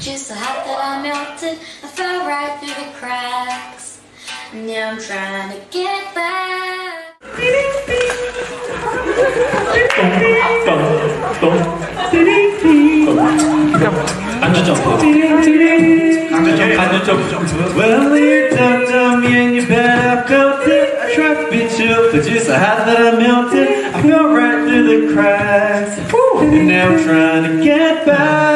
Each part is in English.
Just so hot that I melted, I fell right through the cracks. Now I'm trying to get back. Under jump. Under jump. Under jump. Well, you dum dum and you I felt it. I tried to be chill, but just a half that I melted. I fell right through the cracks. And now I'm trying to get back.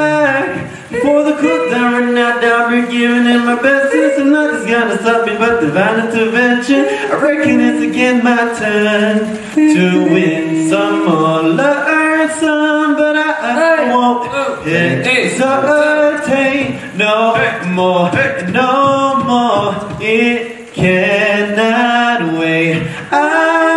Before the cool down be giving it my best. Since nothing's gonna stop me but divine intervention. I reckon it's again my turn to win some or learn some, but I, I won't hesitate no more, no more. It cannot wait. I'm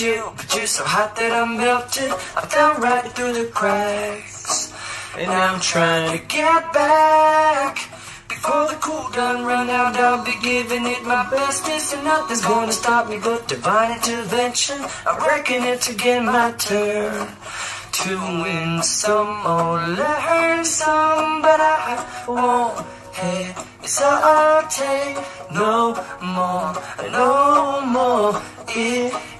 you, but you're so hot that I'm melted. I fell right through the cracks. And I'm trying to get back. Before the cool done run out, I'll be giving it my bestest. And nothing's gonna stop me but divine intervention. I reckon it's again my turn to win some or learn some, but I won't hesitate no more, no more. It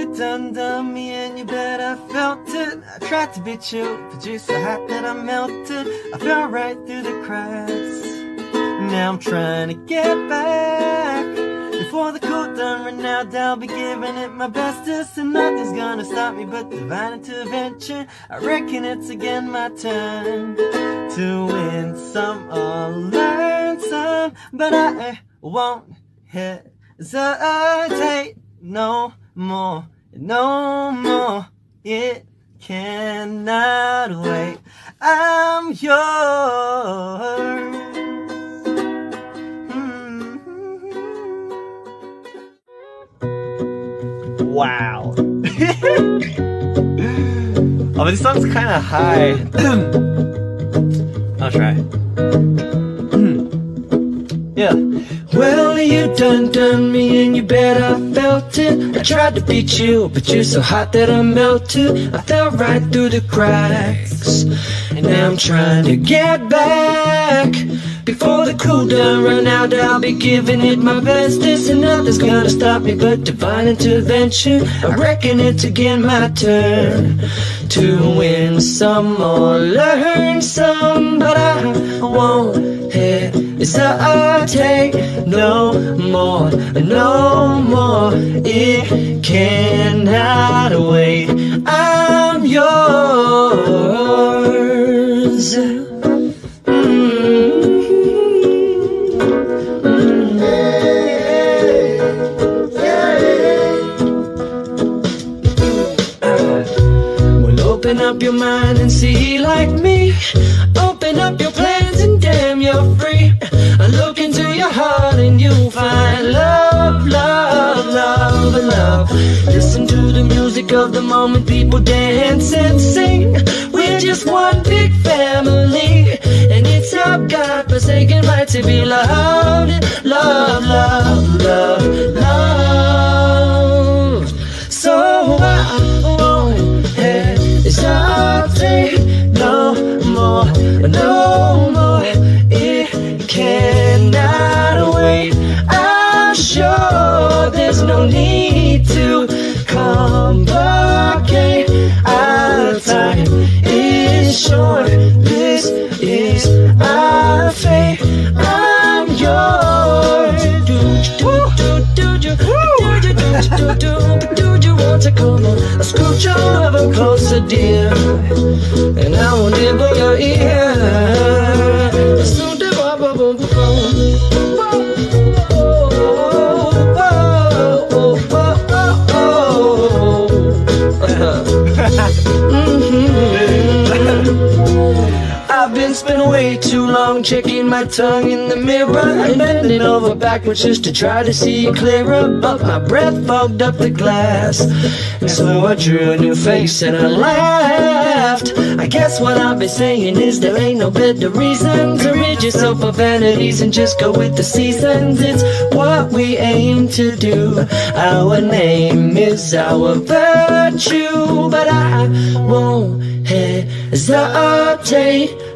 you done done me and you bet I felt it. I tried to be you, but you're so hot that I melted. I fell right through the cracks. Now I'm trying to get back. Before the cool done run out, I'll be giving it my bestest. And nothing's gonna stop me but divine intervention. I reckon it's again my turn to win some or learn some. But I won't hesitate no more, no more. It cannot wait. I'm yours. Mm-hmm. Wow. oh, but this song's kind of high. I'll try. Yeah. Well, you done done me and you bet I felt it. I tried to beat you, but you're so hot that I melted. I fell right through the cracks. And now I'm trying to get back. Before the cool down run out, I'll be giving it my bestest. And nothing's gonna stop me but divine intervention. I reckon it's again my turn to win some or learn some. But I won't hesitate no more, no more. It cannot wait. I'm yours. Mm-hmm. Well, open up your mind and see like me. Open up your plans and damn, you're free. Look into your heart and you'll find love, love, love, love. Listen to the music of the moment, people dance and sing. We're just one big family, and it's our God-forsaken right to be loved, love, love, love, love. do do but do you want to come on? I'll scooch on over closer, dear, and I won't nibble your ear. I've been spending way too long checking my tongue in the mirror and bending over backwards just to try to see it clearer. But my breath fogged up the glass, and so I drew a new face and I laughed. I guess what I've been saying is there ain't no better reason to rid yourself of vanities and just go with the seasons. It's what we aim to do. Our name is our virtue, but I won't hesitate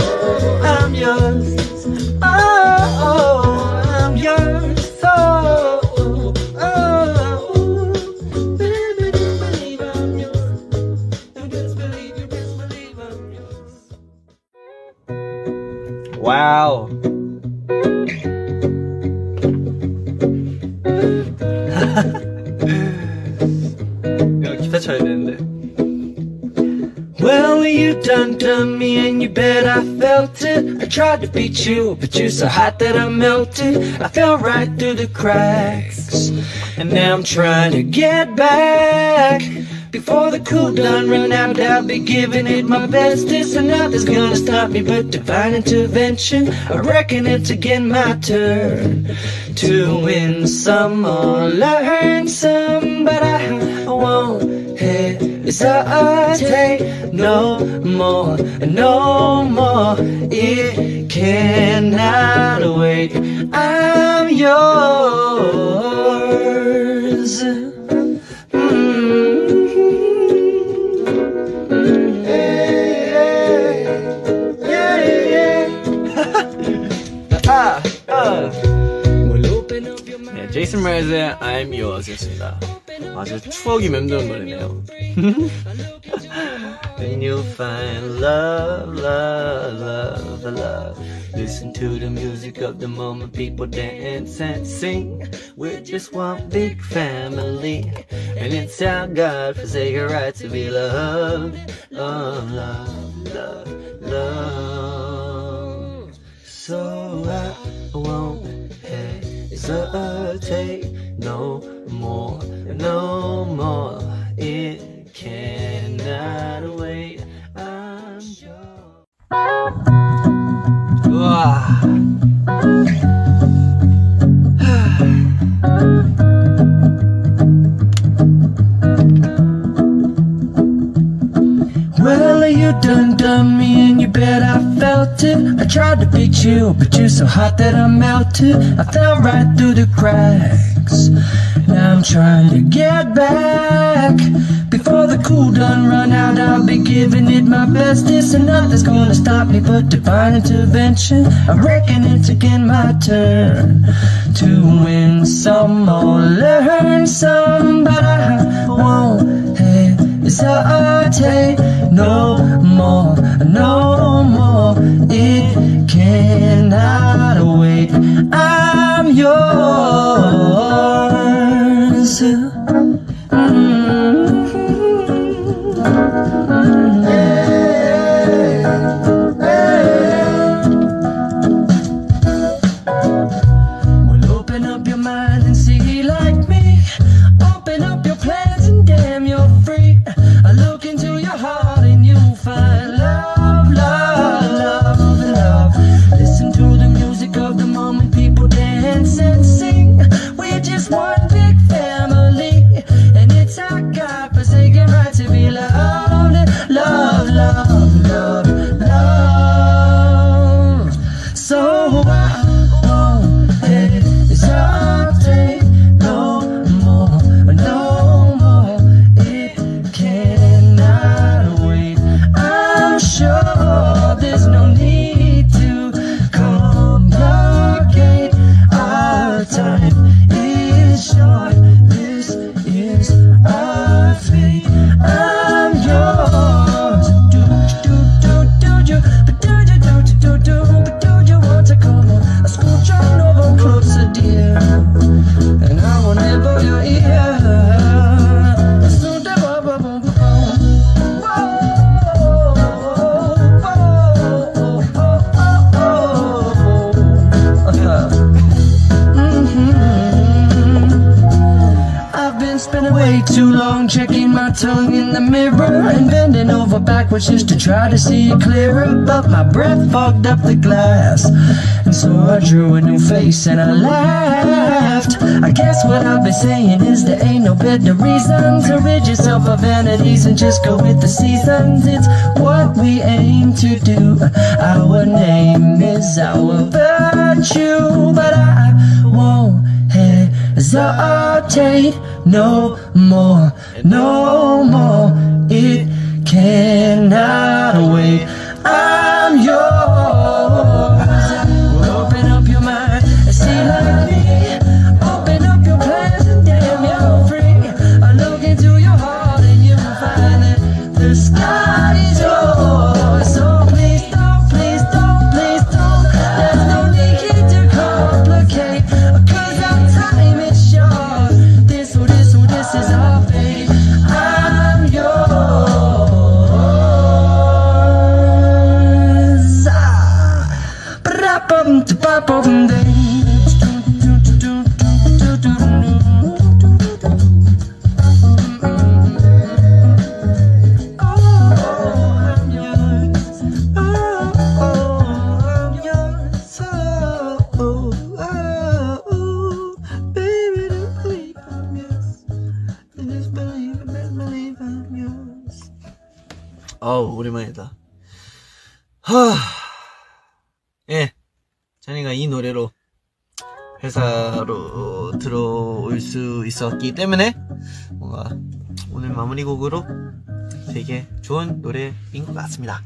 I'm yours. Oh, Well, you done done me and you bet I felt it. I tried to beat you, but you're so hot that I melted. I fell right through the cracks. And now I'm trying to get back. Before the cool done run out, I'll be giving it my best. This and nothing's gonna stop me but divine intervention. I reckon it's again my turn to win some or learn some, hesitate no more, no more. It cannot wait. I'm yours. Mm-hmm. Ah, ah. Well, open up your mind. 네, 제이슨 브라즈의 I'm Yours였습니다. 아주 추억이 맴도는 노래네요. When you find love, love, love, love. Listen to the music of the moment, people dance and sing. We're just one big family, and it's our God-forsaken right to be loved. Oh, love, love, love. So I won't hesitate no more, no more. It cannot you done done me and you bet I felt it. I tried to beat you, but you're so hot that I melted. I fell right through the cracks. Now I'm trying to get back. Before the cool done run out, I'll be giving it my best. This and nothing's gonna stop me but divine intervention. I reckon it's again my turn to win some or learn some, but I won't hesitate no more, no more. It cannot wait. I'm yours. wow. Tongue in the mirror and bending over backwards just to try to see it clearer. But my breath fogged up the glass, and so I drew a new face and I laughed. I guess what I've been saying is there ain't no better reason to rid yourself of vanities and just go with the seasons. It's what we aim to do. Our name is our virtue, but I won't hesitate no more, no more. It cannot wait. I'm yours. 오랜만이다. 하, 예. 자네가 이 노래로 회사로 들어올 수 있었기 때문에 뭔가 오늘 마무리 곡으로 되게 좋은 노래인 것 같습니다.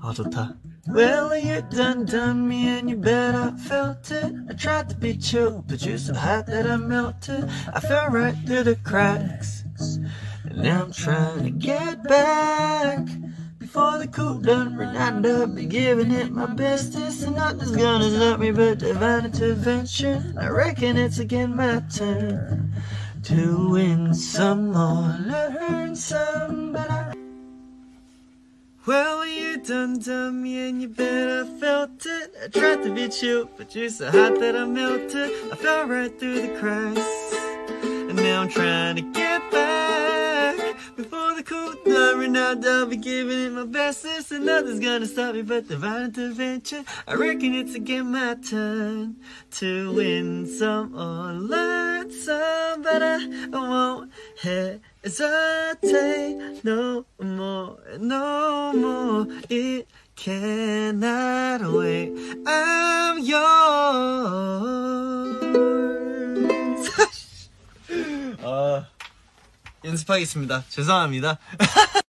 아, 좋다. Well, you done done me and you bet I felt it. I tried to be chill, but you're so hot that I melted. I fell right through the cracks. And now I'm trying to get back. Before the cool done run out, I'll be giving it my bestest. And nothing's gonna stop me but divine intervention. I reckon it's again my turn to win some or learn some, but I. Well, you done done me and you bet I felt it. I tried to be chill, but you're so hot that I melted. I fell right through the cracks. And now I'm trying to get back. The cool done run out, I'll be giving it my bestest. And nothing's gonna stop me but divine intervention. I reckon it's again my turn to win some or learn some. But I won't hesitate no more, no more. It cannot wait. I'm yours. 아, uh, 연습하겠습니다. 죄송합니다.